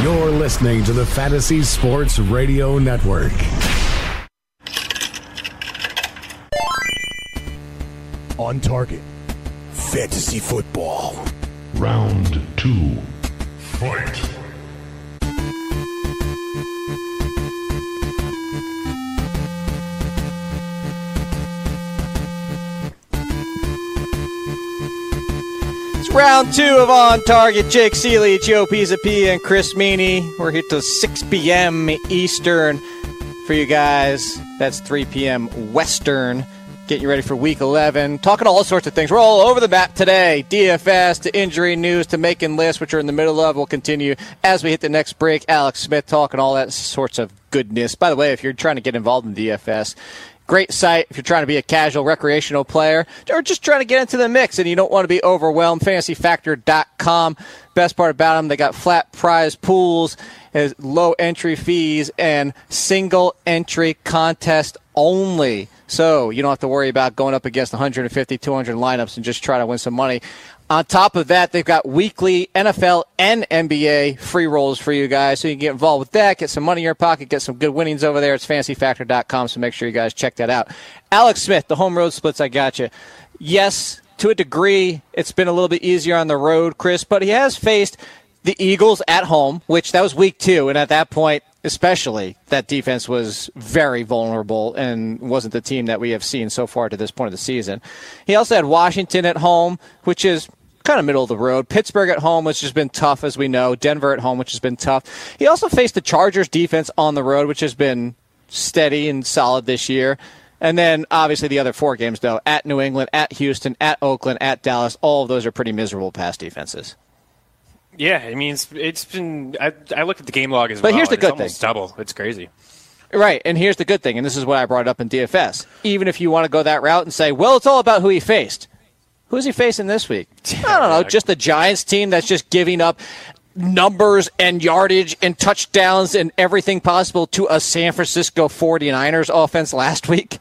You're listening to the Fantasy Sports Radio Network. On target. Fantasy football. Round two. Fight. Round two of On Target. Jake Seeley, Joe Pisapia, and Chris Meaney. We're here till 6 p.m. Eastern for you guys. That's 3 p.m. Western. Getting you ready for week 11. Talking all sorts of things. We're all over the map today. DFS to injury news to making lists, which are in the middle of. We'll continue as we hit the next break. Alex Smith talking all that sorts of goodness. By the way, if you're trying to get involved in DFS, Great site if you're trying to be a casual recreational player or just trying to get into the mix and you don't want to be overwhelmed. FantasyFactor.com. Best part about them, they got flat prize pools, low entry fees, and single entry contest only. So you don't have to worry about going up against 150, 200 lineups and just try to win some money. On top of that, they've got weekly NFL and NBA free rolls for you guys, so you can get involved with that, get some money in your pocket, get some good winnings over there. It's fantasyfactor.com, so make sure you guys check that out. Alex Smith, the home road splits, I got you. Yes, to a degree, it's been a little bit easier on the road, Chris, but he has faced the Eagles at home, which that was week two, and at that point, especially that defense was very vulnerable and wasn't the team that we have seen so far to this point of the season. He also had Washington at home, which is kind of middle of the road. Pittsburgh at home, which has been tough, as we know. Denver at home, which has been tough. He also faced the Chargers defense on the road, which has been steady and solid this year. And then obviously the other four games, though, at New England, at Houston, at Oakland, at Dallas, all of those are pretty miserable pass defenses. Yeah, I mean, it's, it's been. I, I looked at the game log as but well. But here's the good it's thing. double. It's crazy. Right, and here's the good thing, and this is what I brought up in DFS. Even if you want to go that route and say, well, it's all about who he faced. Who's he facing this week? I don't know, just the Giants team that's just giving up numbers and yardage and touchdowns and everything possible to a San Francisco 49ers offense last week.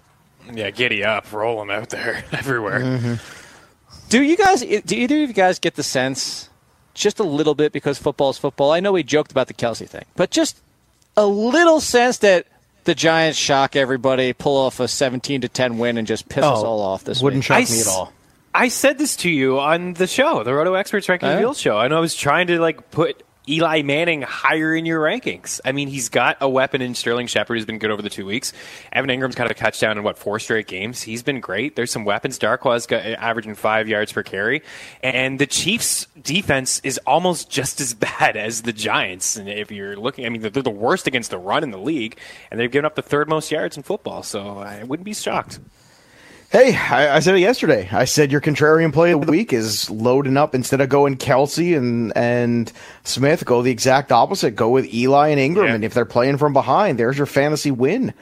Yeah, giddy up, roll them out there everywhere. Mm-hmm. Do you guys, do either of you guys get the sense, just a little bit, because football is football? I know we joked about the Kelce thing, but just a little sense that the Giants shock everybody, pull off a 17 to 10 win, and just piss us Oh, all off this wouldn't week. shock I me at s- all. I said this to you on the show, the Roto Experts Ranking? Oh. Field show. I know I was trying to like put Eli Manning higher in your rankings. I mean, he's got a weapon in Sterling Shepard who's been good over the two weeks. Evan Engram's got a touchdown in what four straight games. He's been great. There's some weapons. Darkwa's got uh, averaging five yards per carry, and the Chiefs' defense is almost just as bad as the Giants. And if you're looking, I mean, they're the worst against the run in the league, and they've given up the third most yards in football. So I wouldn't be shocked. Hey, I, I said it yesterday. I said your contrarian play of the week is loading up instead of going Kelce and and Smith. Go the exact opposite. Go with Eli and Engram, Yeah. and if they're playing from behind, there's your fantasy win.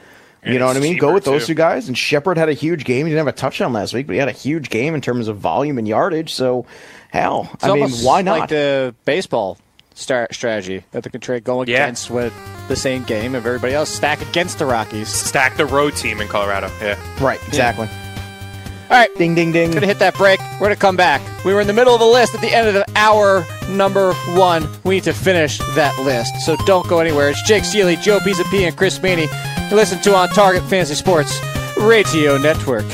You And know what I mean? Go with those too. two guys. And Shepard had a huge game. He didn't have a touchdown last week, but he had a huge game in terms of volume and yardage. So, hell, It's I mean, why not? Like the baseball star- strategy that the contrarian going Yeah. against with the same game of everybody else stack against the Rockies. Stack the road team in Colorado. Yeah. right, exactly. All right, Ding, ding, ding. gonna hit that break. We're gonna come back. We were in the middle of a list at the end of the hour number one. We need to finish that list, so don't go anywhere. It's Jake Seeley, Joe Pisapia, and Chris Meaney. You listen to on Target Fantasy Sports Radio Network.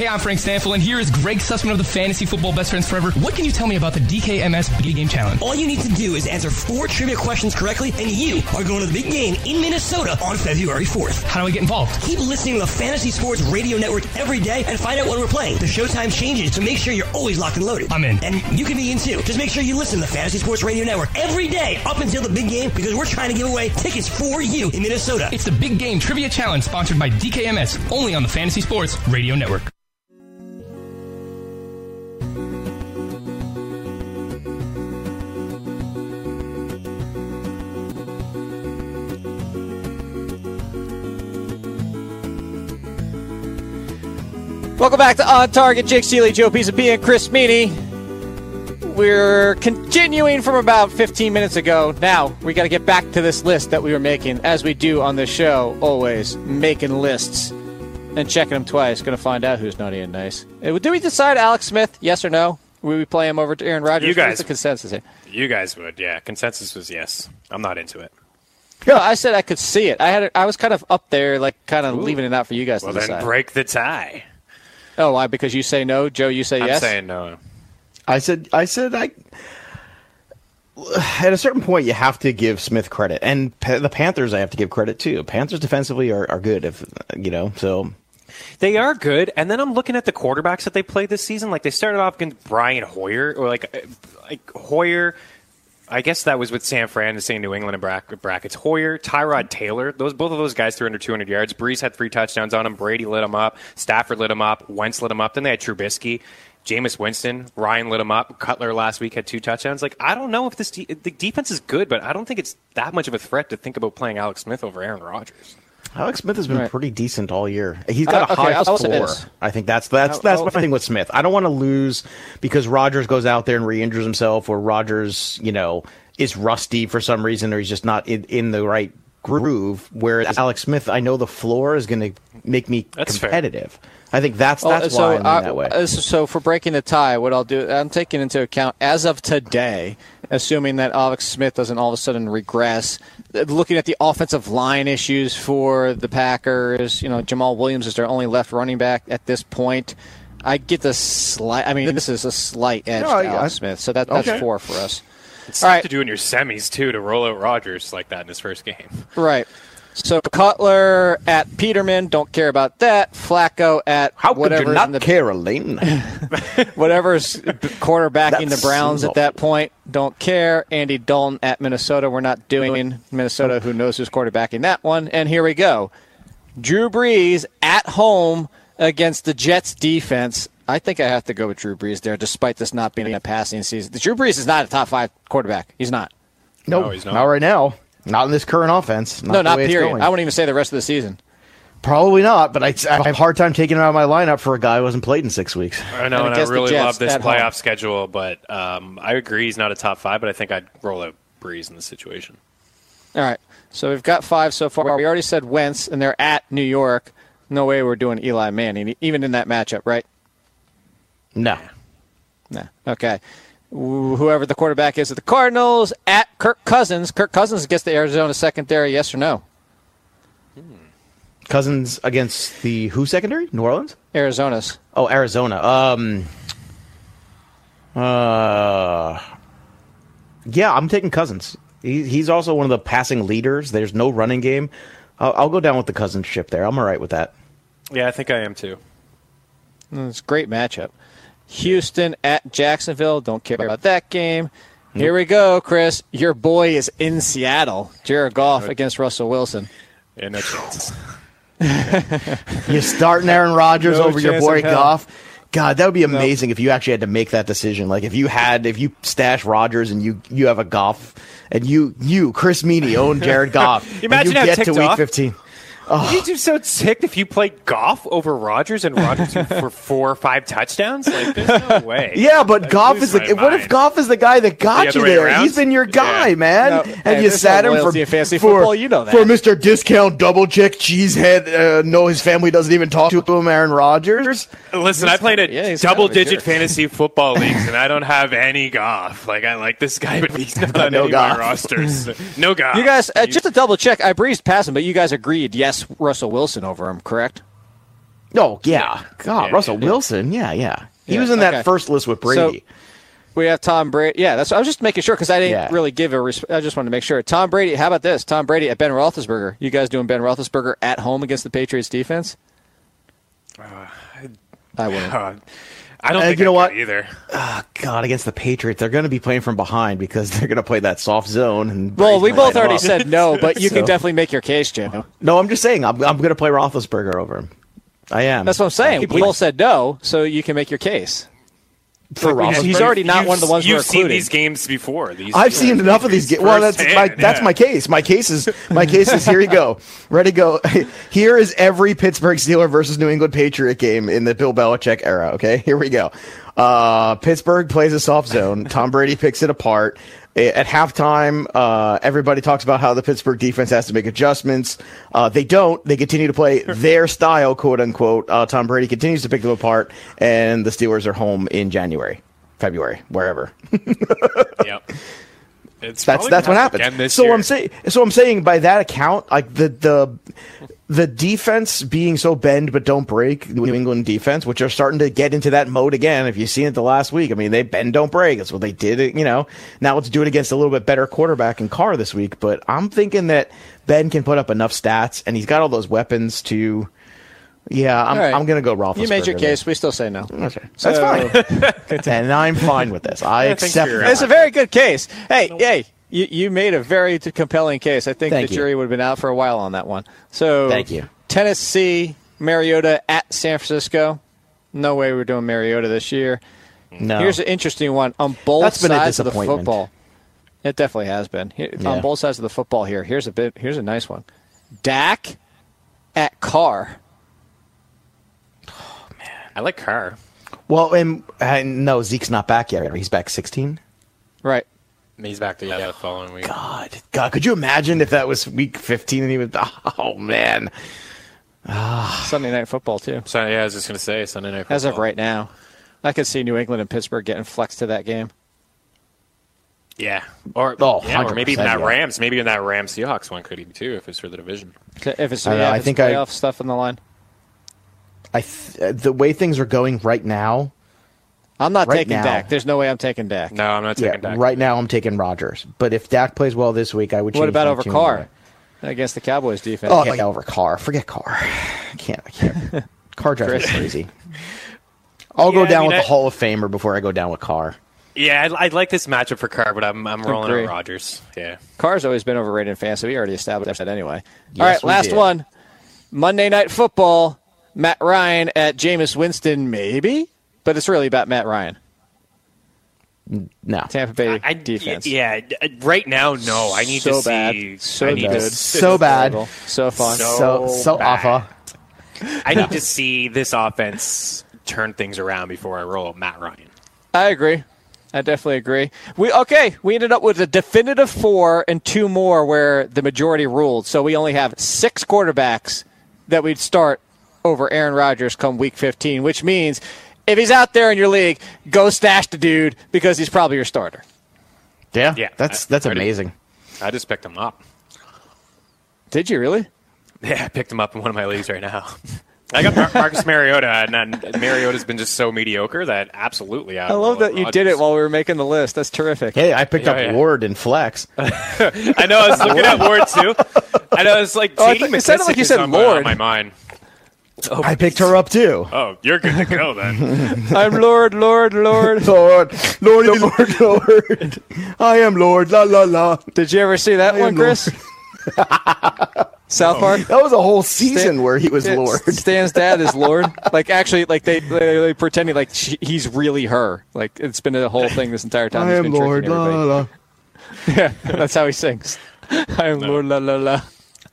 Hey, I'm Frank Stanfield, and here is Greg Sussman of the Fantasy Football Best Friends Forever. What can you tell me about the DKMS Big Game Challenge? All you need to do is answer four trivia questions correctly, and you are going to the big game in Minnesota on February 4th. How do I get involved? Keep listening to the Fantasy Sports Radio Network every day and find out when we're playing. The showtime changes so make sure you're always locked and loaded. I'm in. And you can be in too. Just make sure you listen to the Fantasy Sports Radio Network every day up until the big game because we're trying to give away tickets for you in Minnesota. It's the Big Game Trivia Challenge sponsored by DKMS, only on the Fantasy Sports Radio Network. Welcome back to On Target. Jake Seeley, Joe Pisapia, and Chris Meaney. We're continuing from about 15 minutes ago. Now, we got to get back to this list that we were making, as we do on this show, always making lists. and checking them twice. Going to find out who's naughty and nice. Uh, Did we decide Alex Smith? Yes or no? Will we play him over to Aaron Rodgers? You guys- What's the consensus here? You guys would, yeah. Consensus was yes. I'm not into it. No, I said I could see it. I had. it- I was kind of up there, like kind of leaving it out for you guys Well, to then break the tie. Oh, why? Because you say no, Joe. You say I'm yes. saying no. I said, I said, I. At a certain point, you have to give Smith credit, and pa- the Panthers, I have to give credit too. Panthers defensively are, are good, if you know. So They are good, and then I'm looking at the quarterbacks that they played this season. Like they started off against Brian Hoyer, or like uh, like Hoyer. I guess that was with San Fran and saying New England in brackets. Hoyer, Tyrod Taylor, those both of those guys threw under 200 yards. Brees had three touchdowns on him. Brady lit him up. Stafford lit him up. Wentz lit him up. Then they had Trubisky, Jameis Winston, Ryan lit him up. Cutler last week had two touchdowns. Like I don't know if this de- the defense is good, but I don't think it's that much of a threat to think about playing Alex Smith over Aaron Rodgers. Alex Smith has been Right. pretty decent all year. He's got Uh, a high I'll floor. I think that's that's I'll- that's I'll- my thing with Smith. I don't want to lose because Rodgers goes out there and re-injures himself, or Rodgers, you know, is rusty for some reason, or he's just not in, in the right groove. Whereas Alex Smith, I know the floor is going to make me That's fair. competitive. I think that's Well, that's so, why I'm uh, in that way. uh, so for breaking the tie, what I'll do, I'm taking into account as of today, assuming that Alex Smith doesn't all of a sudden regress. uh, Looking at the offensive line issues for the Packers, you know, Jamaal Williams is their only left running back at this point. I get the slight. I mean, this is a slight edge No, to Alex I- Smith, so that, that's okay. four for us. It's All tough right. to do in your semis too to roll out Rodgers like that in his first game. Right. So Cutler at Peterman, don't care about that. Flacco at How could you not in the care, Elaine? whatever's quarterbacking the Browns so- at that point. Don't care. Andy Dalton at Minnesota. We're not doing Minnesota. Who knows who's quarterbacking that one? And here we go. Drew Brees at home against the Jets defense. I think I have to go with Drew Brees there, despite this not being a passing season. Drew Brees is not a top five quarterback. He's not. no, No, he's not. not right now. Not in this current offense. no, not way period. I wouldn't even say the rest of the season. Probably not, but I, I have a hard time taking him out of my lineup for a guy who hasn't played in six weeks. I know, And and I really love this at home. playoff schedule, but um, I agree he's not a top five, but I think I'd roll out Brees in this situation. All right. So we've got five so far. We already said Wentz, and they're at New York. No way we're doing Eli Manning, even in that matchup, right? No. No. Okay. Whoever the quarterback is at the Cardinals, at Kirk Cousins. Kirk Cousins gets the Arizona secondary, yes or no? Cousins against the who secondary? New Orleans? Arizona's. Oh, Arizona. Um. Uh. Yeah, I'm taking Cousins. He, he's also one of the passing leaders. There's no running game. I'll, I'll go down with the Cousins ship there. I'm all right with that. Yeah, I think I am too. It's a great matchup. Houston at Jacksonville. Don't care about that game. Here we go, Chris. Your boy is in Seattle. Jared Goff against Russell Wilson. Yeah, no chance. You're starting Aaron Rodgers No over your boy. Goff. God, that would be amazing if you actually had to make that decision. Like if you had, if you stash Rodgers and you you have a Goff, and you you Chris Meaney own Jared Goff, and Imagine you get to week off- 15. You'd be so ticked if you played Goff over Rodgers and Rodgers for four or five touchdowns. Like, there's no way. Yeah, but I'd Goff lose is the. my What if Goff is the guy that got The you there? around? He's been your guy, Yeah. man. No, and hey, you sat no him for fantasy for, football, you know that. for Mr. Discount Double Check Cheesehead. Uh, no, his family doesn't even talk to him. Aaron Rodgers. Listen, I played Yeah, a he's kind of a double-digit jerk. fantasy football leagues, and I don't have any Goff. Like, I like this guy, but he's not on No any of my rosters. No Goff. You guys, uh, just to double check, I breezed past him, but you guys agreed, yes, Russell Wilson over him, correct? Oh yeah, God, Yeah, Russell yeah. Wilson. Yeah, yeah. He Yeah, was in that okay. first list with Brady. We have Tom Brady. Yeah, that's. I was just making sure because I didn't Yeah. really give a. Res- I just wanted to make sure. Tom Brady. How about this? Tom Brady at Ben Roethlisberger. You guys doing Ben Roethlisberger at home against the Patriots defense? I wouldn't. Uh, I don't Uh, think you know what? either. Oh, God, against the Patriots, they're going to be playing from behind because they're going to play that soft zone. And Well, we both already up. said no, but you can definitely make your case, Jim. No, I'm just saying. I'm, I'm going to play Roethlisberger over him. I am. That's what I'm saying. We both said no, so you can make your case. For He's- Roethlisberger. he's already not You've- one of the ones You've we're seen including. these games before. These I've seen enough of these games. Well, that's my firsthand, that's my case. My case is my case is here you go. Ready go. Here is every Pittsburgh Steeler versus New England Patriot game in the Bill Belichick era. Okay, here we go. Uh, Pittsburgh plays a soft zone. Tom Brady picks it apart. Eh, At halftime, uh, everybody talks about how the Pittsburgh defense has to make adjustments. Uh, they don't. They continue to play their style, quote unquote. Uh, Tom Brady continues to pick them apart, and the Steelers are home in January, February, wherever. Yep. It's That's that's what gonna happens. So year. I'm saying, so I'm saying by that account, like the the the defense being so bend but don't break, the New England defense, which are starting to get into that mode again. If you've seen it the last week, I mean, they bend don't break. That's what they did. You know, now let's do it against a little bit better quarterback in Carr this week. But I'm thinking that Ben can put up enough stats, and he's got all those weapons to. Yeah, I'm, All right. I'm going to go Roethlisberger. You made your there. case. We still say no. Okay. So- That's fine, and I'm fine with this. I thanks accept. for. It's a very good case. Hey, hey, you, you made a very t- compelling case. I think Thank the you. jury would have been out for a while on that one. So, Thank you. Tennessee, Mariota at San Francisco. No way we're doing Mariota this year. No. Here's an interesting one on both That's been a sides of the football. It definitely has been Here- Yeah. on both sides of the football. Here, here's a bit. Here's a nice one. Dak at Carr. I like Carr. Well, and, and no, Zeke's not back yet. He's back 16. Right. He's back to yeah, the following week. God, God, could you imagine if that was week 15 and he was? Oh man, Sunday night football too. So yeah, I was just gonna say Sunday night. As of right now, I could see New England and Pittsburgh getting flexed to that game. Yeah, or Oh, yeah, or maybe 100%, in that yeah. Rams, maybe in that Rams Seahawks one could be too if it's for the division. If it's, I yeah, I if it's think I- playoff stuff on the line. I th- uh, the way things are going right now. I'm not Right taking now. Dak. There's no way I'm taking Dak. No, I'm not Yeah, taking Dak. right now I'm taking Rodgers. But if Dak plays well this week, I would. What about over tune Carr against the Cowboys defense? Oh, oh yeah, over Carr. Forget Carr. I can't. I can't. Carr drives me crazy. I'll go Yeah, I down mean, with I- the Hall of Famer before I go down with Carr. Yeah, I, I like this matchup for Carr, but I'm I'm rolling Agree. on Rodgers. Yeah, Carr's always been overrated in fantasy. We already established that anyway. Yes, All right, last did. one. Monday Night Football. Matt Ryan at Jameis Winston, maybe, but it's really about Matt Ryan. No, Tampa Bay I, defense. Yeah, uh, right now, no. I need so to see. so I need good, to, so bad. horrible, so fun. So- so so awful. I need to see this offense turn things around before I roll Matt Ryan. I agree. I definitely agree. We okay. We ended up with a definitive four and two more where the majority ruled. So we only have six quarterbacks that we'd start over Aaron Rodgers come Week 15, which means if he's out there in your league, go stash the dude because he's probably your starter. Yeah, Yeah, That's that's I amazing. I just picked him up. Did you really? Yeah, I picked him up in one of my leagues right now. I got Mar- Marcus Mariota, and, and Mariota's been just so mediocre that absolutely. I love that you did it while we were making the list. That's terrific. Hey, I picked Yeah, up yeah. Ward and Flex. I know. I was looking at Ward too. I know. It's like Oh, I J.D. thought- it sounded like you said on my, Lord. my mind. Oh, I picked her up too. Oh, you're good to go then. I'm Lorde, Lorde, Lorde. Lorde, Lorde, Lorde, Lorde. I am Lorde. La la la. Did you ever see that I one, Chris? South oh. Park. That was a whole season Stan- where he was Lorde. Stan's dad is Lorde. Like actually, like they they, they pretending like she, he's really her. Like it's been a whole thing this entire time. I He's am been Lorde. La la la. Yeah, that's how he sings. I am Lorde. La la la.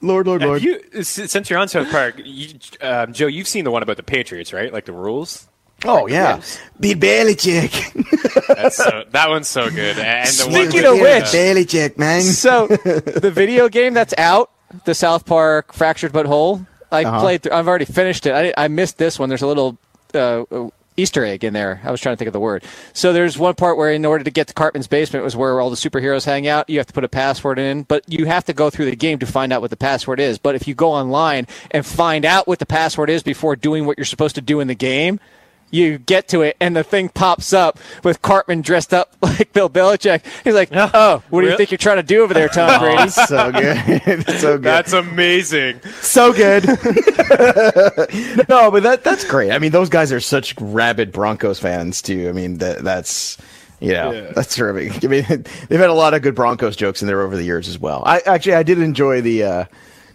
Lorde, Lorde, Lorde. you, since you're on South Park, you, um, Joe, you've seen the one about the Patriots, right? Like the rules. Oh yeah, beat Belichick. That's so, that one's so good. And the one Speaking with of which- Belichick, man. So the video game that's out, the South Park Fractured But Whole. I Uh-huh. played. Through, I've already finished it. I, I missed this one. There's a little uh, Easter egg in there. I was trying to think of the word. So there's one part where, in order to get to Cartman's basement, was where all the superheroes hang out. You have to put a password in, but you have to go through the game to find out what the password is. But if you go online and find out what the password is before doing what you're supposed to do in the game. You get to it, and the thing pops up with Cartman dressed up like Bill Belichick. He's like, "Oh, what do you think you're trying to do over there, Tom Brady?" so good, so good, That's amazing. so good. no, but that that's great. I mean, those guys are such rabid Broncos fans too. I mean, that that's you know that's terrific. I mean, they've had a lot of good Broncos jokes in there over the years as well. I actually I did enjoy the. uh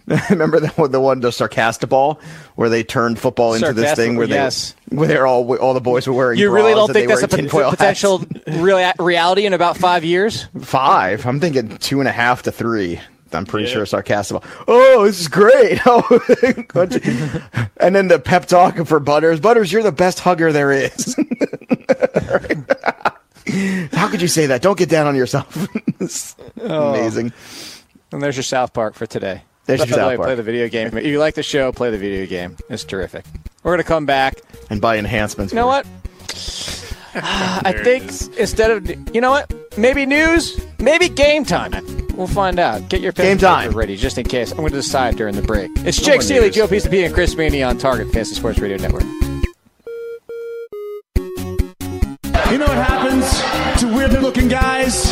Remember the one, the one, the Sarcastaball, where they turned football into this thing where they, yes. where they're all, all the boys were wearing. You really don't think that's a were in tinfoil pot- potential hats. rea- reality in about five years? five? I'm thinking two and a half to three. I'm pretty sure Sarcastaball. Oh, this is great! Oh, and then the pep talk for Butters. Butters, you're the best hugger there is. How could you say that? Don't get down on yourself. It's oh. Amazing. And there's your South Park for today. There's By your the South way, Park. Play the video game. If you like the show, play the video game. It's terrific. We're gonna come back. And buy enhancements. You know what? I think instead of you know what, maybe news, maybe game time. We'll find out. Get your pen Game and paper time. ready just in case. I'm going to decide during the break. It's No Jake more Seeley, news. Joe P, and Chris Meaney on Target Fantasy Sports Radio Network. You know what happens to weird looking guys?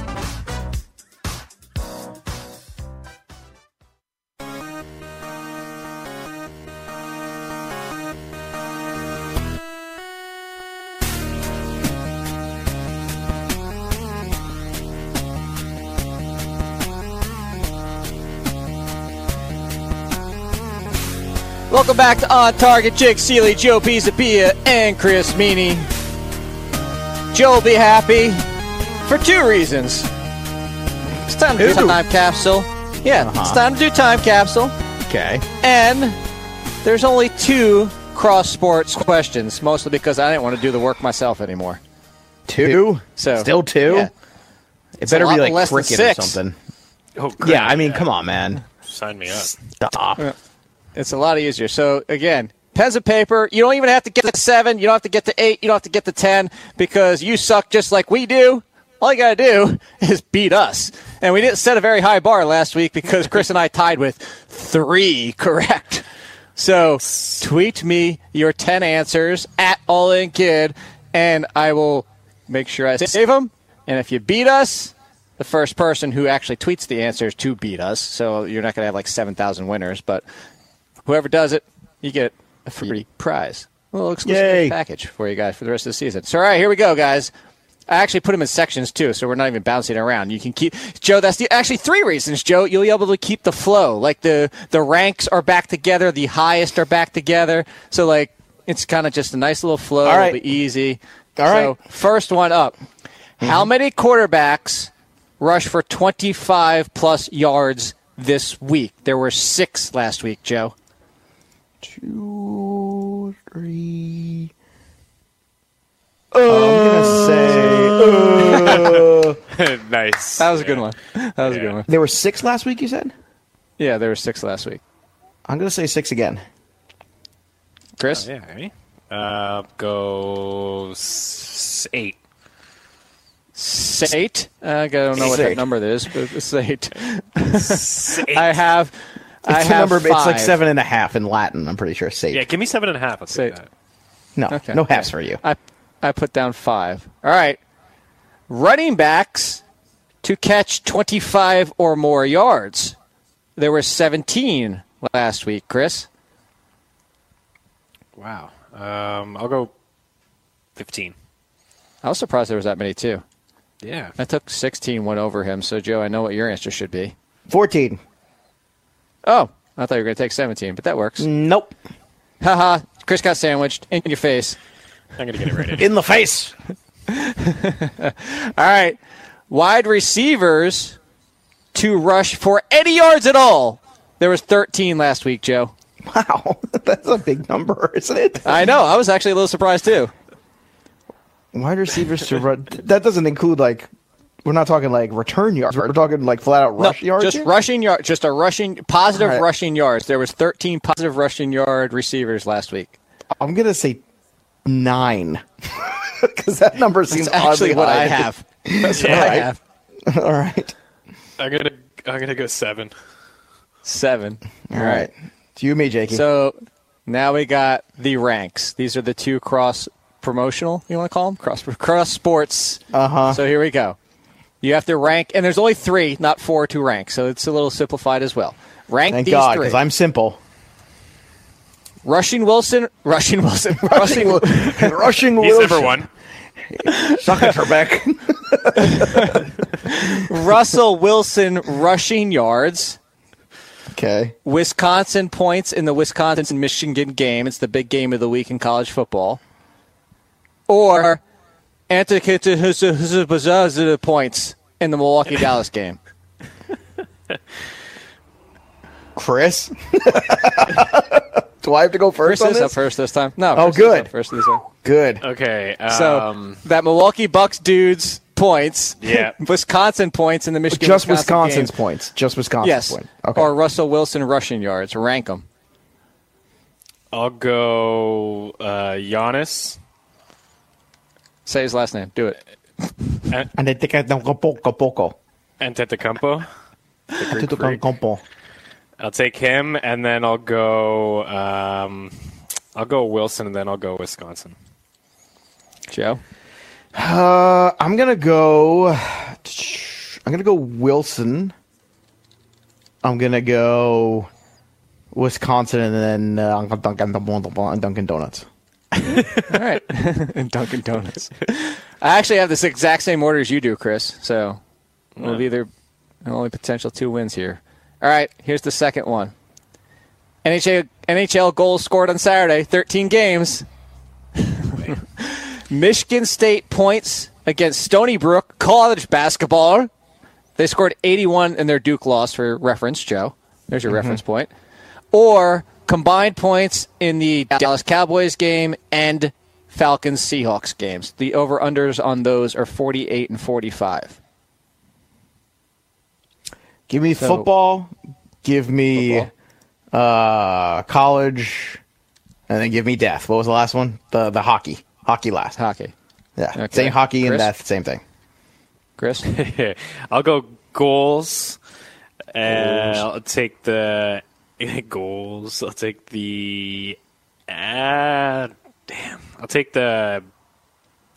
Welcome back to On Target. Jake Seeley, Joe Pisapia, and Chris Meaney. Joe will be happy for two reasons. It's time to do Two? time capsule. Yeah, Uh-huh. it's time to do time capsule. Okay. And there's only two cross sports questions, mostly because I didn't want to do the work myself anymore. Two? So Still two? yeah. It a better be like less cricket or six. something. Oh, Yeah, I mean, come on, man. Sign me up. Stop. It's a lot easier. So again, pens and paper. You don't even have to get to seven. You don't have to get to eight. You don't have to get to ten because you suck just like we do. All you got to do is beat us. And we didn't set a very high bar last week because Chris and I tied with three correct. So tweet me your ten answers at All In Kid, and I will make sure I save them. And if you beat us, the first person who actually tweets the answers to beat us. So you're not going to have like 7,000 winners, but whoever does it, you get a free prize. A little exclusive Yay. package for you guys for the rest of the season. So, all right, here we go, guys. I actually put them in sections too, so we're not even bouncing around. You can keep Joe. That's the actually three reasons, Joe. You'll be able to keep the flow. Like the the ranks are back together, the highest are back together. So like it's kind of just a nice little flow. All right. It'll be easy. All so, right. First one up. Mm-hmm. How many quarterbacks rush for 25 plus yards this week? There were six last week, Joe. Two, three. I'm gonna say uh, nice. That was a good one. That was a good one. there were six last week. You said. Yeah, there were six last week. I'm gonna say six again. Chris? Yeah. ready? Uh, go s- eight. Eight. I don't know what that Eight. number is, but it's eight. Eight. I have. I It's the have number. It's like seven and a half in Latin. I'm pretty sure. Safe. yeah, give me seven and a half. I'll Say- take that. No, Okay. no halves for you. I I put down five. All right. Running backs to catch 25 or more yards. There were 17 last week, Chris. Wow. Um, I'll go fifteen. I was surprised there was that many too. Yeah. I took 16, went over him. So Joe, I know what your answer should be. Fourteen. Oh, I thought you were going to take 17, but that works. Nope. Haha. Chris got sandwiched in your face. I'm gonna get it right. in. In the face. All right. Wide receivers to rush for any yards at all. There was 13 last week, Joe. Wow, that's a big number, isn't it? I know. I was actually a little surprised too. Wide receivers to run. That doesn't include like. We're not talking like return yards. We're talking like flat out rush no, yards. just here? rushing yard, just a rushing positive All right. rushing yards. There was 13 positive rushing yard receivers last week. I'm gonna say nine because that number seems That's actually what high. I have. That's what I Right. have. All right, I'm gonna I'm gonna go seven. Seven. all right. It's you, and me, Jakey. So now we got the ranks. These are the two cross promotional. You want to call them cross cross sports. uh huh. So here we go. You have to rank, and there's only three, not four, to rank. So it's a little simplified as well. Rank Thank these God, three: because I'm simple. Rushing Wilson, Rushing Wilson, Rushing, Wilson Rushing He's Wilson. number one. Suck it, Trebek. Russell Wilson rushing yards. Okay. Wisconsin points in the Wisconsin Michigan game. It's the big game of the week in college football. Or Antikitu points in the Milwaukee Dallas game. Chris? Do I have to go first Chris on is this? up first this time. No. Oh, Chris is good. up First this time. Good. Okay. So Um, that Milwaukee Bucks dudes points. Yeah. Wisconsin points in the Michigan. Just Wisconsin Wisconsin's game. points. Just Wisconsin. Yes. points. Okay. Or Russell Wilson rushing yards. Rank them. I'll go uh, Giannis. Say his last name. Do it. and I think I don't go poco poco. Antetokounmpo. The Greek Campo. I'll take him, and then I'll go. Um, I'll go Wilson, and then I'll go Wisconsin. Joe. Uh, I'm gonna go. I'm gonna go Wilson. I'm gonna go Wisconsin, and then uh, Uncle Dunkin' Dunkin' Donuts. All right. and Dunkin' Donuts. I actually have this exact same order as you do, Chris. So we'll be either only potential two wins here. All right. Here's the second one. NHL NHL goals scored on Saturday. 13 games. Michigan State points against Stony Brook college basketball. They scored 81 in their Duke loss for reference, Joe. There's your mm-hmm. reference point. Or combined points in the Dallas Cowboys game and Falcons Seahawks games. The over unders on those are 48 and 45. Give me So- football. Give me Football. uh college, and then give me death. What was the last one? The the hockey. Hockey last. Hockey. Yeah. Okay. Same hockey and death. Same thing. Chris? I'll go goals. And I'll take the goals. I'll take the. Uh, damn. I'll take the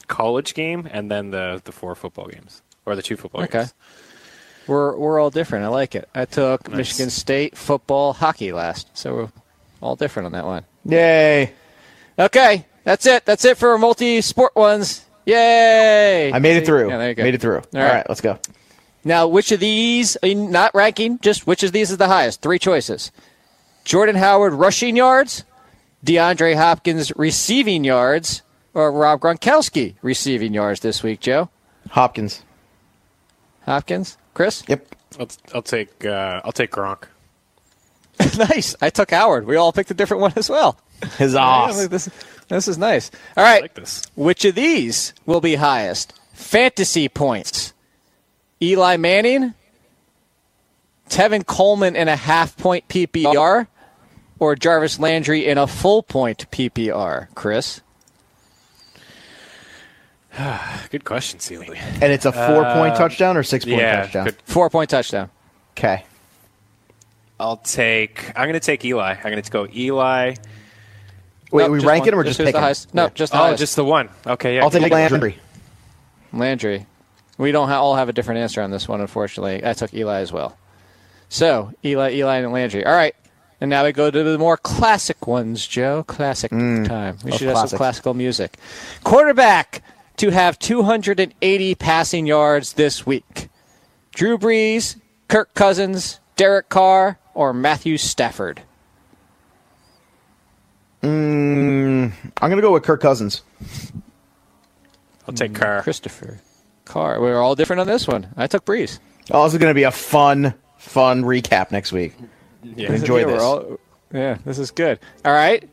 college game and then the the four football games or the two football Okay. games. We're, we're all different. I like it. I took Nice. Michigan State football, hockey last. So we're all different on that one. Yay! Okay, that's it. That's it for our multi-sport ones. Yay! I made it through. Yeah, there you go. Made it through. All All right. right, let's go. Now, which of these, I mean, not ranking, just which of these is the highest? Three choices. Jordan Howard rushing yards, DeAndre Hopkins receiving yards, or Rob Gronkowski receiving yards this week, Joe? Hopkins. Hopkins? Chris? Yep. I'll, I'll take uh, I'll take Gronk. nice. I took Howard. We all picked a different one as well. His Yeah, this, this is nice. All right. like this. Which of these will be highest? Fantasy points. Eli Manning, Tevin Coleman in a half point PPR, or Jarvis Landry in a full point PPR? Chris? Good question, Seeley. And it's a four point uh, touchdown or six point yeah, touchdown. good. Four point touchdown. Okay. I'll take. I'm going to take Eli. I'm going to go Eli. Wait, Nope, we just rank one. it or Just just who's the highest? No, just the Oh, highest. just the one. Okay, yeah. I'll take. Landry. Landry. We don't ha- all have a different answer on this one, unfortunately. I took Eli as well. So, Eli, Eli, and Landry. All right. And now we go to the more classic ones, Joe. Classic mm. time. We love should have classics. some classical music. Quarterback to have 280 passing yards this week. Drew Brees, Kirk Cousins, Derek Carr, or Matthew Stafford. Mm, I'm gonna go with Kirk Cousins. I'll take mm, Carr. Christopher Carr. We're all different on this one. I took Brees. Oh, this is gonna be a fun, fun recap next week. Yeah. Enjoy Yeah, this. all- yeah, this is good. All right.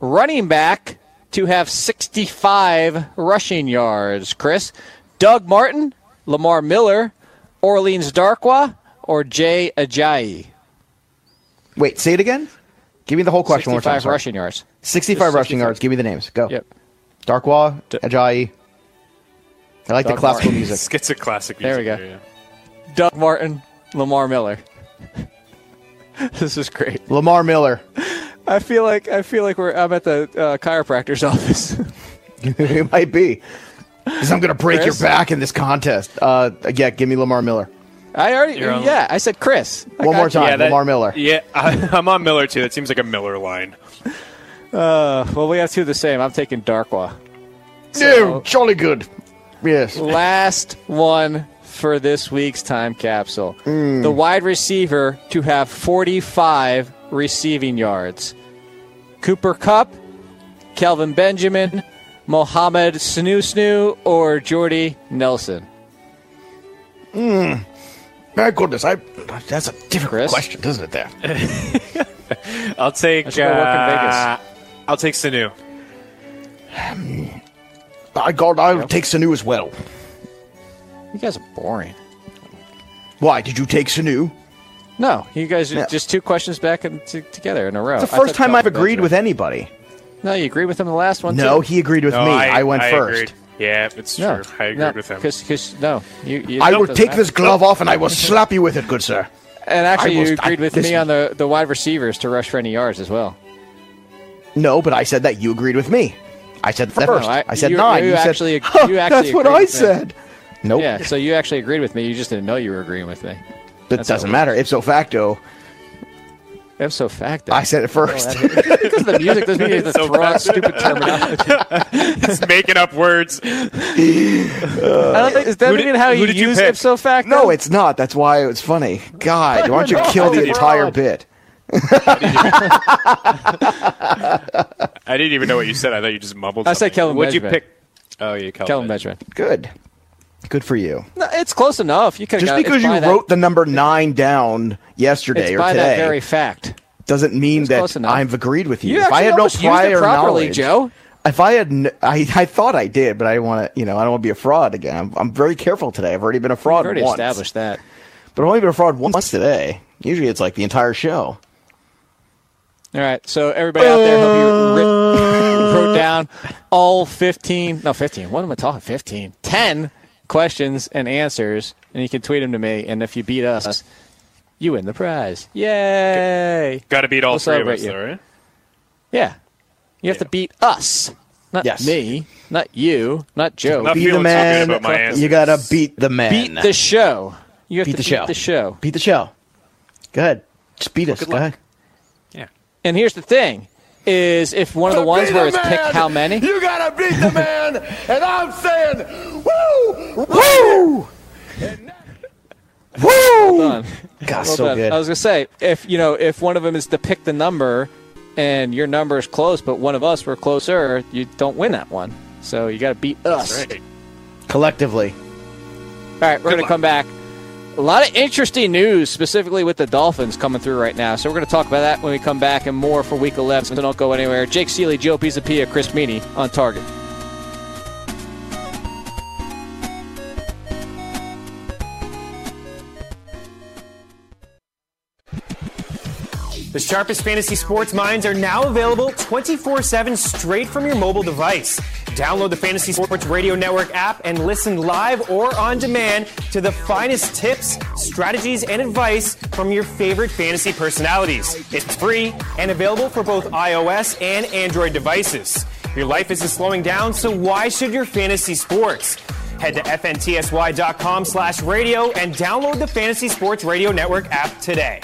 Running back to have 65 rushing yards. Chris, Doug Martin, Lamar Miller, Orleans Darkwa, or Jay Ajayi? Wait, say it again. Give me the whole question one more 65 time. sorry. rushing yards. 65 Just rushing 65. yards. Give me the names. Go. Yep. Darkwa, Ajayi. I like Doug the classical Martin. music. Let's get some classic There we music go. here, Doug Martin, Lamar Miller. this is great. Lamar Miller. I feel like I feel like we're I'm at the uh, chiropractor's office. it might be. Because I'm going to break Chris? your back in this contest. Uh, yeah, give me Lamar Miller. I already You're on- yeah, I said Chris. I One more time. Yeah, that- Lamar Miller. Yeah, I, I'm on Miller too. It seems like a Miller line. Uh, well, we have two the same. I'm taking Darkwa. No, jolly good. Yes. Last one for this week's time capsule. The wide receiver to have 45 receiving yards. Cooper Kupp, Kelvin Benjamin, Mohamed Sanu Snu, or Jordy Nelson? My goodness, I. That's a difficult Chris? question, isn't it? There. I'll take. I should go work in uh, Vegas. I'll take Sanu. By God, I'll take Sanu as well. You guys are boring. Why did you take Sanu? No, you guys are Yeah. just two questions back and t- together in a row. It's the I first took time I've Kelvin agreed with anybody. No, you agreed with him the last one. No, too. he agreed with No, me. I, went first. agreed. Yeah, it's No, true. I agreed no, with him. Because no, you. you I no, will doesn't take matter. this glove off and I will slap you with it, good sir. And actually, I you will- I- agreed with listen. me on the, the wide receivers to rush for any yards as well. No, but I said that you agreed with me. I said No, first. I- I, said you- nine. you said, actually- "Huh, you actually That's what agreed I with me." said. Nope. Yeah, so you actually agreed with me. You just didn't know you were agreeing with me. That That's doesn't matter. Ipso facto, Ipso facto. I said it first. because of the music doesn't mean you have to So throw out stupid terminology. Just making up words. I don't think is that even how you did you use pick? ipso facto? no, it's not. That's why it's funny. God, why don't you kill the entire bit? I didn't even know what you said. I thought you just mumbled. I said something. Kelvin What'd you pick? Oh, yeah, Kelvin, Kelvin Benjamin. Benjamin. Good. Good for you. No, it's close enough. You could Just because you wrote the number nine down yesterday it's or by today that very fact. doesn't mean that. I've agreed with you. You if I had no almost used it prior properly, knowledge, Joe. If I had, kn- I, I thought I did, but I want to, you know, I don't want to be a fraud again. I'm, I'm very careful today. I've already been a fraud. We've already once, established that. but I've only been a fraud once today. Usually, it's like the entire show. All right, so everybody out there, hope you writ- wrote down all 15, no, 15, what am I talking, 15, 10 questions and answers, and you can tweet them to me, and if you beat us, you win the prize. Yay! Got to beat all We'll three of us, you. though, right? Yeah. You have to beat us, not Yes. me, not you, not Joe. Not Be the feeling so man. about my. You gotta beat the man. beat the show. You have Beat to the beat show. the show. Beat the show. Go ahead. Just beat us. good Go luck. ahead. Yeah. And here's the thing: is if one of the ones where it's pick how many. You gotta beat the man, and I'm saying, woo, Woo! God, so done. good. I was gonna say if you know if one of them is to pick the number, and your number is close, but one of us were closer, you don't win that one. So you got to beat us. Right. Collectively. All right, we're gonna come back. A lot of interesting news, specifically with the Dolphins coming through right now. So we're going to talk about that when we come back and more for Week 11. So don't go anywhere. Jake Seeley, Joe Pisapia, Chris Meaney on target. The sharpest fantasy sports minds are now available 24 7 straight from your mobile device. Download the Fantasy Sports Radio Network app and listen live or on demand to the finest tips, strategies, and advice from your favorite fantasy personalities. It's free and available for both iOS and Android devices. Your life isn't slowing down, so why should your fantasy sports? Head to fntsy.com slash radio and download the Fantasy Sports Radio Network app today.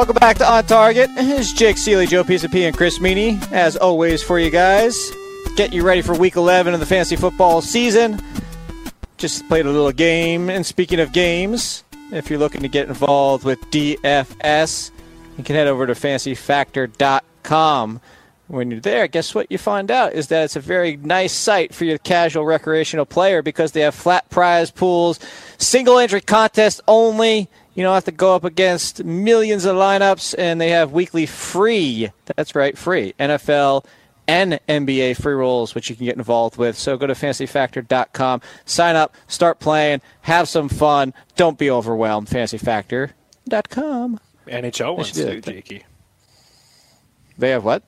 Welcome back to On Target. It's Jake Seeley, Joe Pisapia, and Chris Meaney, as always, for you guys. Get you ready for Week 11 of the fantasy football season. Just played a little game. And speaking of games, if you're looking to get involved with DFS, you can head over to fantasyfactor.com. When you're there, guess what you find out is that it's a very nice site for your casual recreational player because they have flat prize pools, single entry contest only. You don't have to go up against millions of lineups, and they have weekly free. That's right, free NFL and NBA free rolls, which you can get involved with. So go to fantasyfactor.com, sign up, start playing, have some fun. Don't be overwhelmed. Fantasyfactor.com. NHL ones should do too. Jakey. They have what?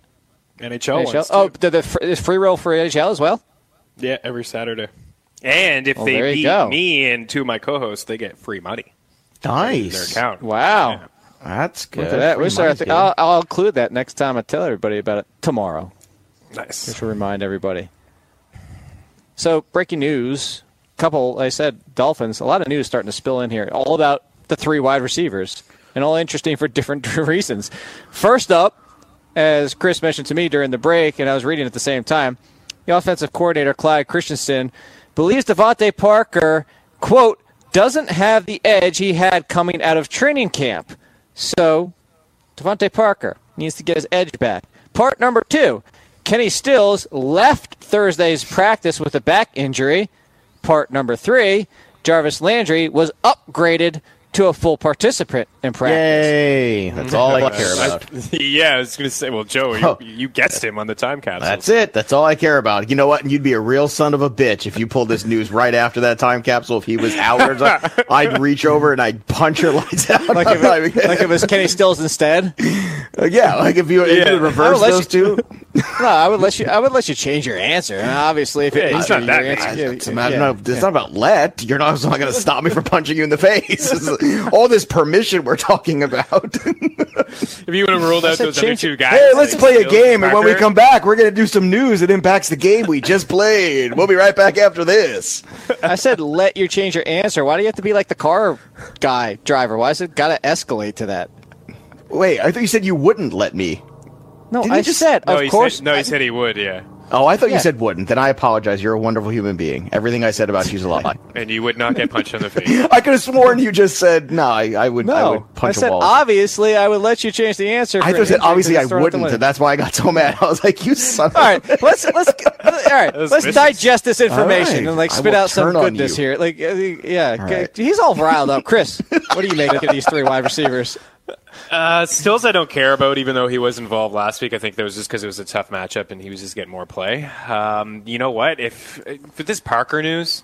NHL, NHL? ones Oh, the, the free roll for NHL as well? yeah, every Saturday. And if Well, they beat go. me and two of my co-hosts, they get free money in their Nice. account. Wow. That's good. Look at that. Free We start, money's good. I'll, I'll include that next time I tell everybody about it tomorrow. Nice. Just to remind everybody. So, breaking news. Couple, I said, Dolphins. A lot of news starting to spill in here. All about the three wide receivers, and all interesting for different reasons. First up, as Chris mentioned to me during the break, and I was reading at the same time, the offensive coordinator Clyde Christensen believes DeVante Parker, quote, doesn't have the edge he had coming out of training camp. So, DeVante Parker needs to get his edge back. Part number two Kenny Stills left Thursday's practice with a back injury. Part number three Jarvis Landry was upgraded to a full participant in practice. Yay! That's all I care about. yeah, I was going to say, well, Joe, you, Oh. you guessed him on the time capsule. That's it. That's all I care about. You know what? And you'd be a real son of a bitch if you pulled this news right after that time capsule. If he was out, or something, I'd reach over and I'd punch your lights out. Like if, it, like if it was Kenny Stills instead. Uh, yeah, like if you, if Yeah. you reverse I would let those two. No, I would let you. I would let you change your answer. And obviously, if it Yeah, is he's not that answer, bad. yeah, It's, not, yeah, no, it's yeah. not about let. You're not, not going to stop me from punching you in the face. This is all this permission we're talking about. If you would have ruled out said those other two guys. hey, let's like play a game, and when we come back, we're going to do some news that impacts the game we just played. We'll be right back after this. I said let you change your answer. Why do you have to be like the car guy driver? Why is it got to escalate to that? Wait, I thought you said you wouldn't let me. No, Didn't I just- said No, of course. Said, no, he said he would. Yeah, Oh, I thought you said wouldn't. Then I apologize. You're a wonderful human being. Everything I said about you is a lie. and you would not get punched in the face. I could have sworn you just said no. I, I would. I no, would punch said a wall. obviously I would let you change the answer. I for thought you said obviously I because it's thrown out the wouldn't, and that's why I got so mad. I was like, "You son." of All right, let's let's all right. Let's vicious. digest this information right. and like spit out some goodness here. Like, uh, yeah, All g- right. he's all riled up. Chris, what do you make of these three wide receivers? Uh, Stills, I don't care about, even though he was involved last week. I think that was just because it was a tough matchup and he was just getting more play. Um, you know what? If for this Parker news,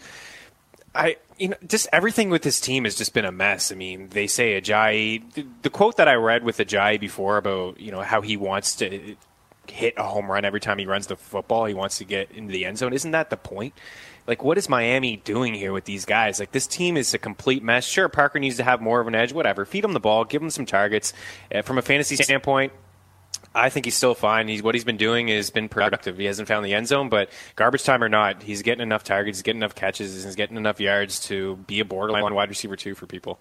I you know just everything with this team has just been a mess. I mean, they say Ajayi. The, the quote that I read with Ajayi before about you know how he wants to hit a home run every time he runs the football. He wants to get into the end zone. Isn't that the point? Like, what is Miami doing here with these guys? Like, this team is a complete mess. Sure, Parker needs to have more of an edge. Whatever. Feed him the ball. Give him some targets. Uh, from a fantasy standpoint, I think he's still fine. He's what he's been doing has been productive. He hasn't found the end zone, but garbage time or not, he's getting enough targets, he's getting enough catches, and he's getting enough yards to be a borderline wide receiver two for people.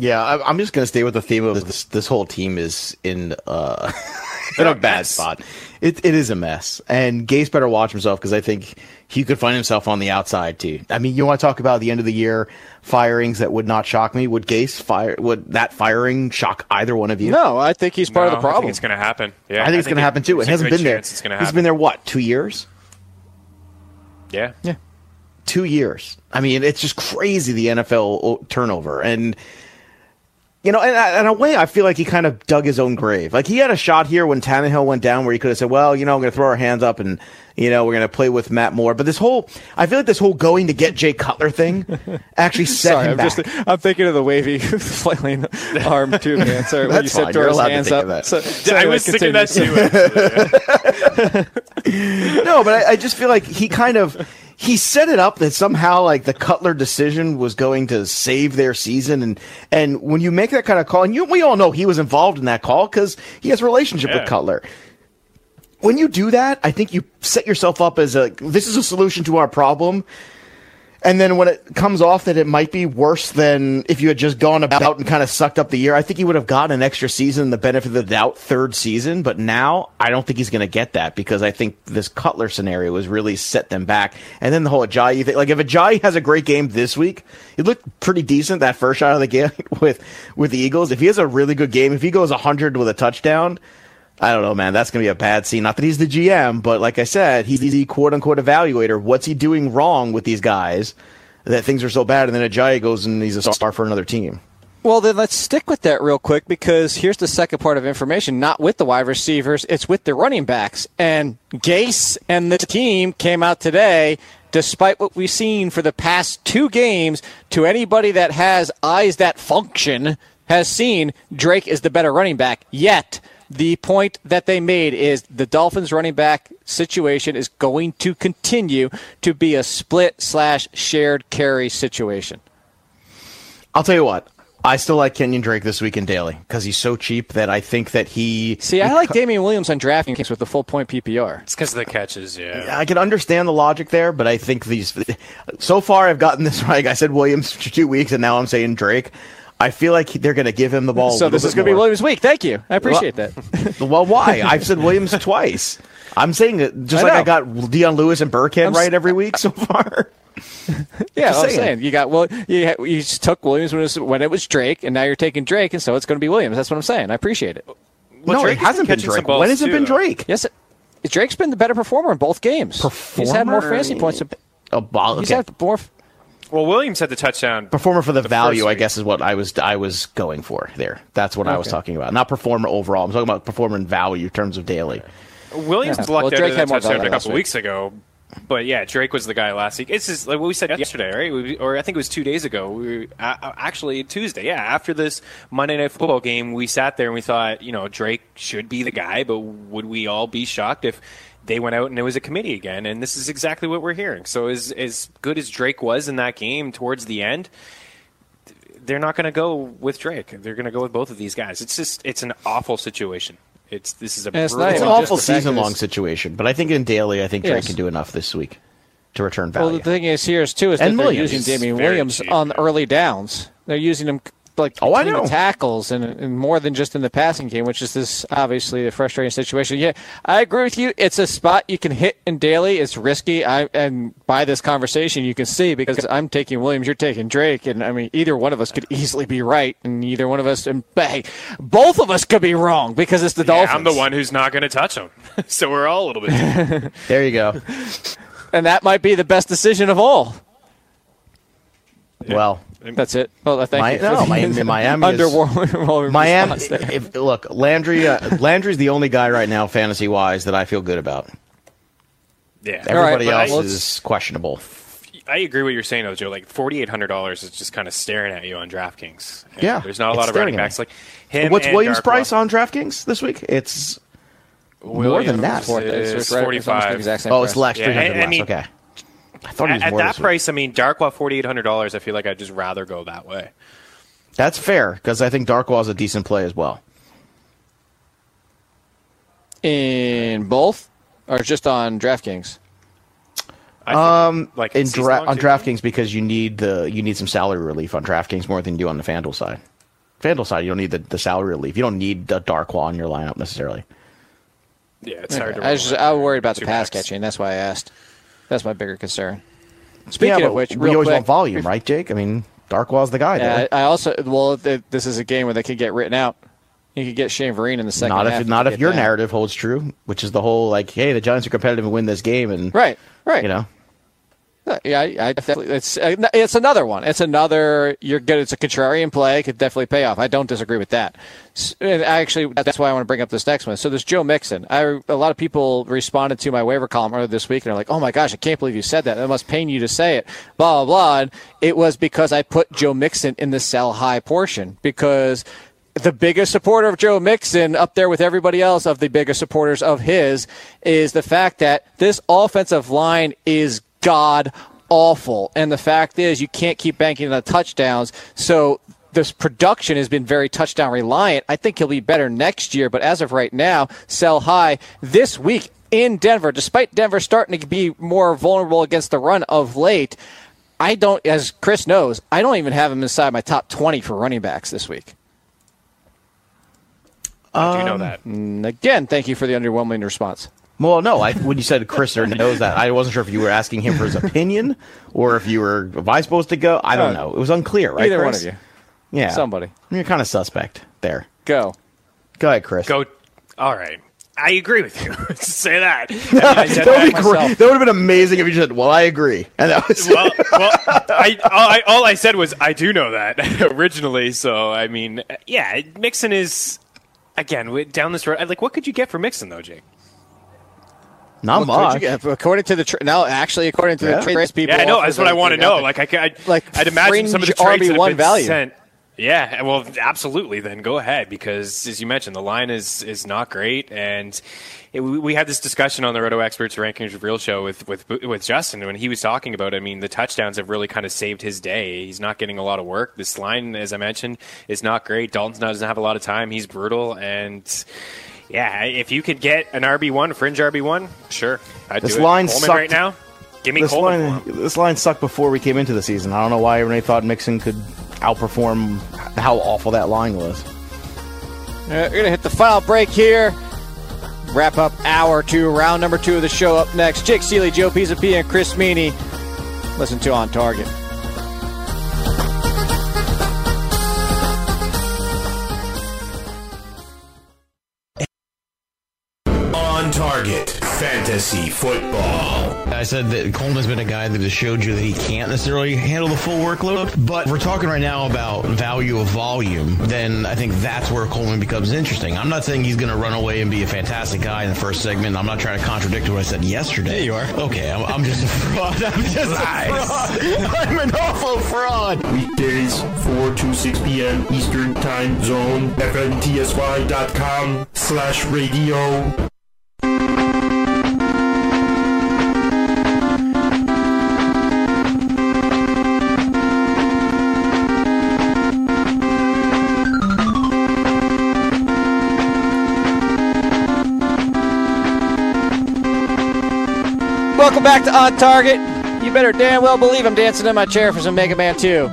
Yeah, I, I'm just going to stay with the theme of this. This whole team is in uh, in a bad spot. It it is a mess, and Gase better watch himself because I think he could find himself on the outside too. I mean, you want to talk about the end of the year firings that would not shock me? Would Gase fire? Would that firing shock either one of you? No, I think he's part No, of the I problem. think it's going to happen. Yeah, I think it's going to happen too. It hasn't been there. chance It's going to He's happen. been there what two years? Yeah. yeah. two years. I mean, it's just crazy the NFL turnover, and you know, and uh, in a way, I feel like he kind of dug his own grave. Like he had a shot here when Tannehill went down, where he could have said, "Well, you know, I'm going to throw our hands up, and you know, we're going to play with Matt Moore." But this whole, I feel like this whole going to get Jay Cutler thing actually set Sorry, him I'm back. just I'm thinking of the wavy flailing arm too, man. Sorry, when That's you said fine. throw You're his allowed to hands think up. of that. So, so I anyway, was thinking that too. actually. no, but I, I just feel like he kind of he set it up that somehow like the Cutler decision was going to save their season, and and when you make that kind of call, and you we all know he was involved in that call because he has a relationship Yeah. with Cutler. When you do that, I think you set yourself up as a this is a solution to our problem. And then when it comes off that it might be worse than if you had just gone about and kind of sucked up the year, I think he would have gotten an extra season, the benefit of the doubt, third season. But now I don't think he's going to get that because I think this Cutler scenario has really set them back. And then the whole Ajayi thing, like if Ajayi has a great game this week, he looked pretty decent that first shot of the game with with the Eagles. If he has a really good game, if he goes 100 with a touchdown, I don't know, man. That's going to be a bad scene. Not that he's the GM, but like I said, he's the quote unquote evaluator. What's he doing wrong with these guys that things are so bad? And then Ajayi goes and he's a star for another team. Well, then let's stick with that real quick because here's the second part of information. Not with the wide receivers, it's with the running backs. And Gase and the team came out today, despite what we've seen for the past two games, to anybody that has eyes that function, has seen Drake is the better running back. Yet, the point that they made is the Dolphins running back situation is going to continue to be a split slash shared carry situation. I'll tell you what. I still like Kenyan Drake this week in daily because he's so cheap that I think that he. See, I like Damien Williams on DraftKings with the full point PPR. It's because of the catches, yeah. I can understand the logic there, but I think these. So far, I've gotten this right. I said Williams for two weeks, and now I'm saying Drake. I feel like they're going to give him the ball. So this is going to be Williams' week. Thank you. I appreciate well, that. well, why? I've said Williams twice. I'm saying it just I like I got Dion Lewis and Burkhead I'm right every week so far. Yeah, Just I'm saying. saying you got well, you you just took Williams when it, was, when it was Drake, and now you're taking Drake, and so it's going to be Williams. That's what I'm saying. I appreciate it. no, it hasn't been Drake. When has it been Drake? Yes, it, Drake's been the better performer in both games. He's had more fantasy points. than- oh, A ball. He's had more. Well, Williams had the touchdown. Performer for the, value, I guess, is what I was I was going for there. That's what I was talking about. Not performer overall. I'm talking about performer in value in terms of daily. Williams Yeah. lucked Well, out Drake of had that touchdown a couple week. weeks ago. But yeah, Drake was the guy last week. It's just like what we said yesterday, right? We, or I think it was two days ago. We were, uh, actually Tuesday. Yeah, after this Monday Night Football game, we sat there and we thought, you know, Drake should be the guy. But would we all be shocked if they went out and it was a committee again? And this is exactly what we're hearing. So as as good as Drake was in that game towards the end, they're not going to go with Drake. They're going to go with both of these guys. It's just it's an awful situation. It's this is a it's brutal not It's an awful the fact that season long situation, but I think in daily, I think Drake Yes. can do enough this week to return value. Well, the thing is here is too is that And they're Williams using is Damien Williams cheap, on early downs. They're using him like Oh, I between know. the tackles and, and more than just in the passing game, which is this obviously a frustrating situation. Yeah, I agree with you. It's a spot you can hit in daily. It's risky. I and by this conversation you can see because I'm taking Williams, you're taking Drake, and I mean either one of us could easily be right, and either one of us, and hey, both of us could be wrong because it's the Yeah, Dolphins. I'm the one who's not going to touch him. so we're all a little bit. there you go. and that might be the best decision of all. Well, That's it. Well, thank Mi- you. no, the Miami- Miami is- underwhelming Miami. there. If, look, Landry. Uh, Landry's the only guy right now, fantasy wise, that I feel good about. yeah. Everybody But I- else is questionable. I agree with what you're saying, though, Joe. Like forty eight hundred dollars is just kind of staring at you on DraftKings. And Yeah, there's not a lot of staring running backs like him. What's Williams' Darkwa. price on DraftKings this week? It's more than that. Williams is forty five. Oh, it's less. Yeah, Three hundred I- I less. mean, okay. I thought he was At, at that price, I mean, Darkwa forty eight hundred dollars. I feel like I'd just rather go that way. That's fair because I think Darkwa is a decent play as well. In both, or just on DraftKings? Um, like in dra- on? DraftKings because you need the you need some salary relief on DraftKings more than you do on the FanDuel side. FanDuel side, you don't need the, the salary relief. You don't need the Darkwa in your lineup necessarily. Yeah, it's hard to. I was just, I was worried about the pass backs. catching. That's why I asked. That's my bigger concern. Speaking yeah, of which, we always quick, want volume, right, Jake? I mean, Darkwa's the guy Yeah, there. I I also well, this is a game where they could get written out. You could get Shane Vereen in the second not half. if not if your that. narrative holds true, which is the whole like, hey, the Giants are competitive and win this game, and Right, right. you know, Yeah, I, definitely. It's uh, it's another one. It's another. You're good. It's a contrarian play. Could definitely pay off. I don't disagree with that. And actually, that's why I want to bring up this next one. So there's Joe Mixon. I a lot of people responded to my waiver column earlier this week and they're like, "Oh my gosh, I can't believe you said that. That must pain you to say it." Blah blah blah. And it was because I put Joe Mixon in the sell high portion because the biggest supporter of Joe Mixon, up there with everybody else of the biggest supporters of his, is the fact that this offensive line is god awful. And the fact is, you can't keep banking on touchdowns. So this production has been very touchdown reliant. I think he'll be better next year, but as of right now, sell high this week in Denver, despite Denver starting to be more vulnerable against the run of late. I don't, as Chris knows, I don't even have him inside my top 20 for running backs this week. I do know um, that. Again, thank you for the underwhelming response. Well, no, I, when you said Chris or knows that, I wasn't sure if you were asking him for his opinion or if you were, am I supposed to go? I don't Uh, know. It was unclear, right? Either one of you. Yeah, Somebody. You're kind of suspect there. Go. Go ahead, Chris. Go. All right. I agree with you. Say that. I mean, I that would be that great. That would have been amazing if you just said, "Well, I agree," and that was well, well I, all I all I said was I do know that originally. So I mean, yeah, Mixon is again down this road. Like, what could you get for Mixon though, Jake? Not What could much. you get? According to the tra- now, actually, according to Yeah. the trades people, Yeah, I know. That's what I want to the- know. Like, I, I like I'd imagine some of the fringe trades that have RB1 been value. sent. Yeah, well, absolutely. Then go ahead because, as you mentioned, the line is is not great, and it, we we had this discussion on the Roto Experts Rankings Reveal show with with with Justin when he was talking about. I mean, the touchdowns have really kind of saved his day. He's not getting a lot of work. This line, as I mentioned, is not great. Dalton doesn't have a lot of time. He's brutal, and yeah, if you could get an RB one, fringe RB one, sure, I'd This do it. line Coleman sucked. right now. Give me this Coleman. line, this line sucked before we came into the season. I don't know why everybody thought Mixon could outperform how awful that line was. Uh, We're going to hit the final break here. Wrap up hour two, round number two of the show up next. Jake Seeley, Joe Pisapia, and Chris Meaney. Listen to On Target. Target fantasy football. I said that Coleman's been a guy that has showed you that he can't necessarily handle the full workload. But if we're talking right now about value of volume, then I think that's where Coleman becomes interesting. I'm not saying he's going to run away and be a fantastic guy in the first segment. I'm not trying to contradict what I said yesterday. Yeah, you are. Okay, I'm, I'm just a fraud. I'm just Lies. a fraud. I'm an awful fraud. Weekdays, 4 to 6 p.m. Eastern Time Zone. FNTSY.com slash radio. Welcome back to On Target. You better damn well believe I'm dancing in my chair for some Mega Man 2.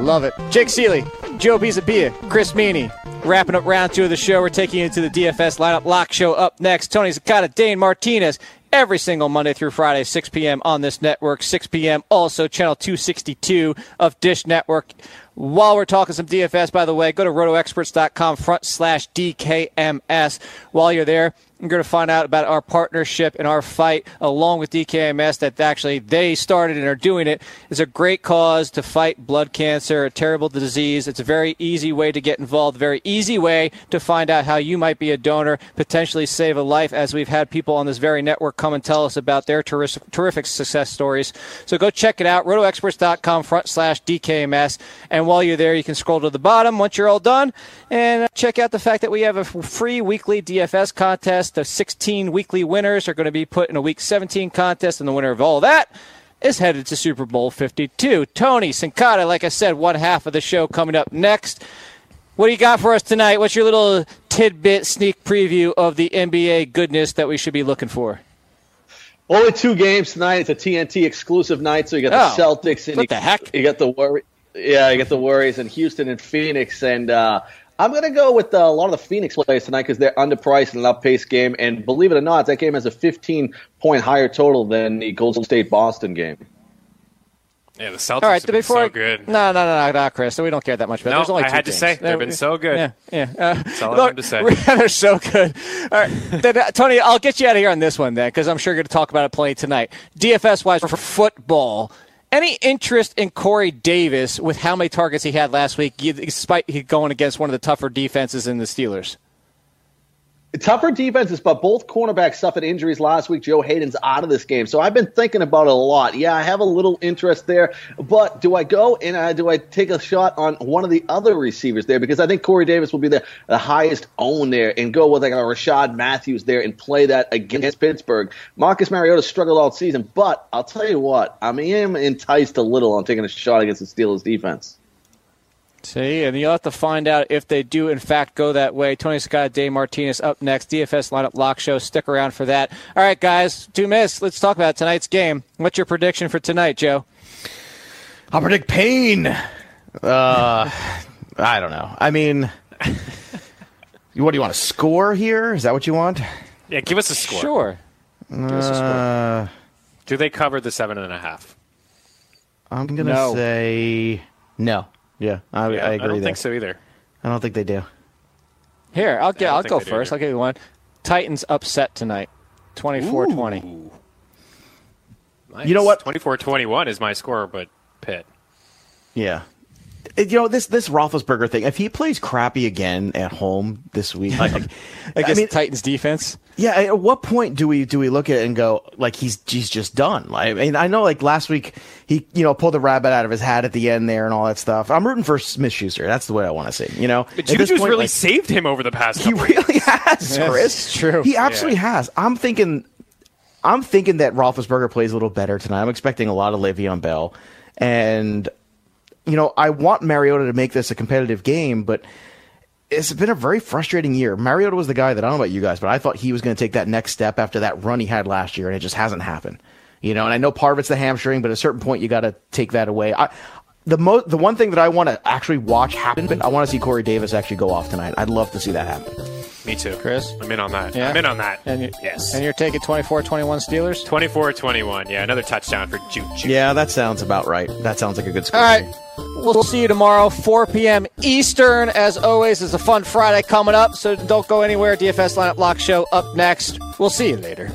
Love it. Jake Seeley, Joe Pisapia, Chris Meaney. Wrapping up round two of the show, we're taking you to the DFS lineup lock show up next. Tony Zakata, Dane Martinez, every single Monday through Friday, 6 p.m. on this network, 6 p.m. also channel 262 of Dish Network. While we're talking some DFS, by the way, go to rotoexperts.com front slash DKMS. While you're there, you're going to find out about our partnership and our fight along with DKMS that actually they started and are doing it. It's a great cause to fight blood cancer, a terrible disease. It's a very easy way to get involved, very easy way to find out how you might be a donor, potentially save a life, as we've had people on this very network come and tell us about their terrific, terrific success stories. So go check it out, rotoexperts.com front slash DKMS. And while you're there, you can scroll to the bottom once you're all done and uh, check out the fact that we have a free weekly DFS contest. The 16 weekly winners are going to be put in a week 17 contest, and the winner of all that is headed to Super Bowl 52. Tony Sincata, like I said, one half of the show coming up next. What do you got for us tonight? What's your little tidbit sneak preview of the NBA goodness that we should be looking for? Only two games tonight. It's a TNT exclusive night, so you got the Oh, Celtics and what you, the heck? You got the worry. Yeah, you got the Warriors in Houston and Phoenix, and uh, I'm going to go with uh, a lot of the Phoenix players tonight because they're underpriced in an up-paced game, and believe it or not, that game has a 15 point higher total than the Golden State Boston game. Yeah, the Celtics All right, have been before so good. No, no, no, no, no, Chris. So we don't care that much about. No, There's only I two had to say, they've been so good. Yeah, yeah. Uh, That's all I look, wanted to say. They're so good. All right, then, uh, Tony, I'll get you out of here on this one then, because I'm sure you're going to talk about it plenty tonight. DFS wise for football. Any interest in Corey Davis with how many targets he had last week, despite he going against one of the tougher defenses in the Steelers? Tougher defenses, but both cornerbacks suffered injuries last week. Joe Haden's out of this game, so I've been thinking about it a lot. Yeah, I have a little interest there, but do I go and uh, do I take a shot on one of the other receivers there? Because I think Corey Davis will be the, the highest own there, and go with like a Rishard Matthews there and play that against Pittsburgh. Marcus Mariota struggled all season, but I'll tell you what, I am enticed a little on taking a shot against the Steelers defense. See, and you'll have to find out if they do, in fact, go that way. Tony Scott, Dave Martinez up next. DFS lineup lock show. Stick around for that. All right, guys, two minutes. Let's talk about tonight's game. What's your prediction for tonight, Joe? I'll predict pain. Uh, I don't know. I mean, what do you want? A score here? Is that what you want? Yeah, give us a score. Sure. Give us a score. Uh, Do they cover the seven and a half? I'm gonna No. say no. Yeah, I, Yeah, I agree. I don't there. think so either. I don't think they do. Here, I'll get. I don't I'll go first. either. I'll give you one. Titans upset tonight, 24-20. Nice. You know what? 24-21 is my score, but Pitt. Yeah. You know this this Roethlisberger thing. If he plays crappy again at home this week, like, Against Titans defense. yeah. At what point do we do we look at it and go like he's he's just done? Like, I mean, I know like last week he you know pulled the rabbit out of his hat at the end there and all that stuff. I'm rooting for Smith Schuster. That's the way I want to see. You know, But Juju's point, really like, saved him over the past. he really has, Yes, Chris. it's true. He absolutely Yeah. has. I'm thinking, I'm thinking that Roethlisberger plays a little better tonight. I'm expecting a lot of Le'Veon Bell, and you know, I want Mariota to make this a competitive game, but it's been a very frustrating year. Mariota was the guy that I don't know about you guys, but I thought he was going to take that next step after that run he had last year, and it just hasn't happened. You know, and I know part of it's the hamstring, but at a certain point you got to take that away. I, the mo- the one thing that I want to actually watch happen, I want to see Corey Davis actually go off tonight. I'd love to see that happen. Me too, Chris. I'm in on that. Yeah? I'm in on that. And you, yes. And you're taking 24-21 Steelers. 24-21. Yeah, another touchdown for Juju. Yeah, that sounds about right. That sounds like a good score. All right. We'll see you tomorrow, 4 p.m. Eastern. As always, it's a fun Friday coming up, so don't go anywhere. DFS Lineup Lock Show up next. We'll see you later.